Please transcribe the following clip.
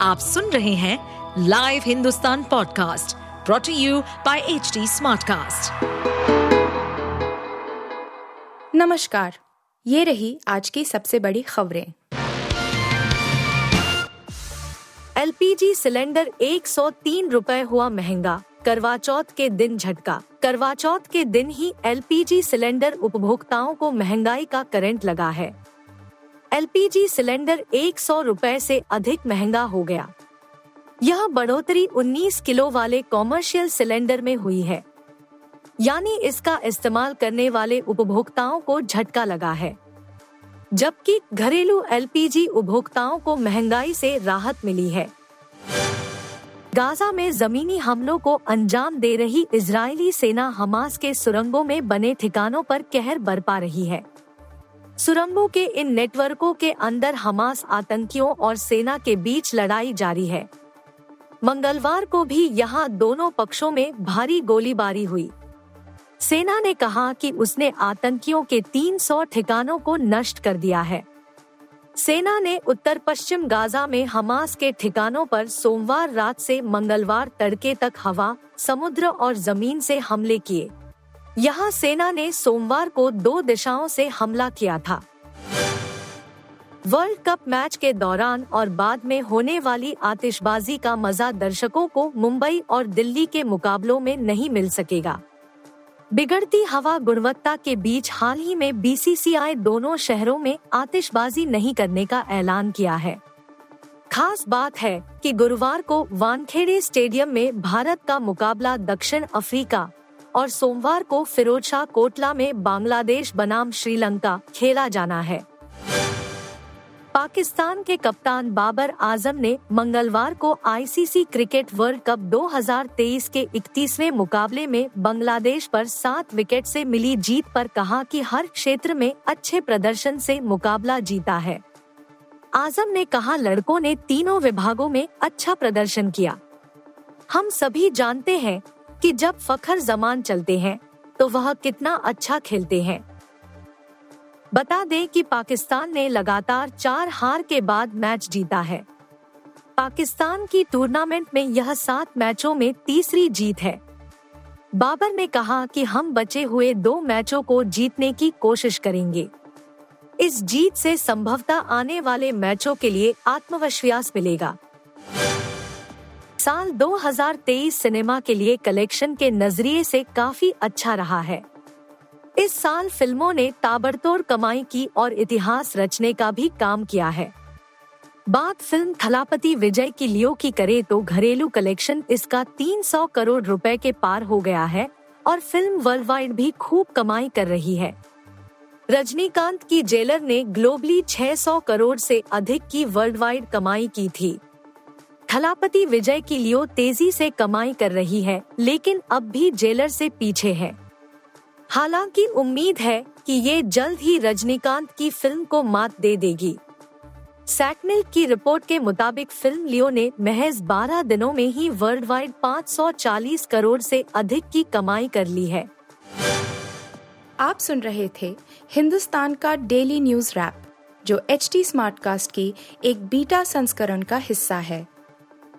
आप सुन रहे हैं live Hindustan podcast brought to you by H Smartcast. नमस्कार, ये रही आज की सबसे बड़ी खबरें। एलपीजी सिलेंडर 103 रुपए हुआ महँगा करवा चौथ के दिन झटका। करवा चौथ के दिन ही एलपीजी सिलेंडर उपभोक्ताओं को महँगाई का करंट लगा है। एलपीजी सिलेंडर एक सौ रूपए ऐसी अधिक महँगा हो गया। यह बढ़ोतरी 19 किलो वाले कॉमर्शियल सिलेंडर में हुई है। यानी इसका इस्तेमाल करने वाले उपभोक्ताओं को झटका लगा है। जबकि घरेलू एलपीजी उपभोक्ताओं को महँगाई से राहत मिली है। गाजा में जमीनी हमलों को अंजाम दे रही इजरायली सेना हमास के सुरंगों में बने ठिकानों पर कहर बरपा रही है। सुरंगों के इन नेटवर्कों के अंदर हमास आतंकियों और सेना के बीच लड़ाई जारी है। मंगलवार को भी यहाँ दोनों पक्षों में भारी गोलीबारी हुई। सेना ने कहा कि उसने आतंकियों के 300 ठिकानों को नष्ट कर दिया है। सेना ने उत्तर पश्चिम गाजा में हमास के ठिकानों पर सोमवार रात से मंगलवार तड़के तक हवा, समुद्र और ज़मीन से हमले किए। यहाँ सेना ने सोमवार को दो दिशाओं से हमला किया था। वर्ल्ड कप मैच के दौरान और बाद में होने वाली आतिशबाजी का मज़ा दर्शकों को मुंबई और दिल्ली के मुकाबलों में नहीं मिल सकेगा। बिगड़ती हवा गुणवत्ता के बीच हाल ही में बीसीसीआई दोनों शहरों में आतिशबाजी नहीं करने का ऐलान किया है। खास बात है कि गुरुवार को वानखेड़े स्टेडियम में भारत का मुकाबला दक्षिण अफ्रीका और सोमवार को फिरोजशाह कोटला में बांग्लादेश बनाम श्रीलंका खेला जाना है। पाकिस्तान के कप्तान बाबर आज़म ने मंगलवार को आईसीसी क्रिकेट वर्ल्ड कप 2023 के 31वें मुकाबले में बांग्लादेश पर सात विकेट से मिली जीत पर कहा कि हर क्षेत्र में अच्छे प्रदर्शन से मुकाबला जीता है। आज़म ने कहा, लड़कों ने तीनों विभागों में अच्छा प्रदर्शन किया। हम सभी जानते हैं कि जब फखर जमान चलते हैं तो वह कितना अच्छा खेलते हैं। बता दें कि पाकिस्तान ने लगातार चार हार के बाद मैच जीता है। पाकिस्तान की टूर्नामेंट में यह सात मैचों में तीसरी जीत है। बाबर ने कहा कि हम बचे हुए दो मैचों को जीतने की कोशिश करेंगे। इस जीत से संभवतः आने वाले मैचों के लिए आत्मविश्वास मिलेगा। साल 2023 सिनेमा के लिए कलेक्शन के नज़रिए से काफ़ी अच्छा रहा है। इस साल फ़िल्मों ने ताबड़तोड़ कमाई की और इतिहास रचने का भी काम किया है। बात फ़िल्म थलापति विजय की लियो की करे तो घरेलू कलेक्शन इसका 300 करोड़ रुपए के पार हो गया है और फ़िल्म वर्ल्ड वाइड भी खूब कमाई कर रही है। रजनीकांत की जेलर ने ग्लोबली 600 करोड़ से अधिक की वर्ल्ड वाइड कमाई की थी। थलापति विजय की लियो तेज़ी से कमाई कर रही है, लेकिन अब भी जेलर से पीछे है। हालाँकि उम्मीद है कि ये जल्द ही रजनीकांत की फ़िल्म को मात दे देगी। सैटनिल की रिपोर्ट के मुताबिक फ़िल्म लियो ने महज 12 दिनों में ही वर्ल्ड वाइड 540 करोड़ से अधिक की कमाई कर ली है। आप सुन रहे थे हिंदुस्तान का डेली न्यूज़ रैप, जो एच टी स्मार्ट कास्ट की एक बीटा संस्करण का हिस्सा है।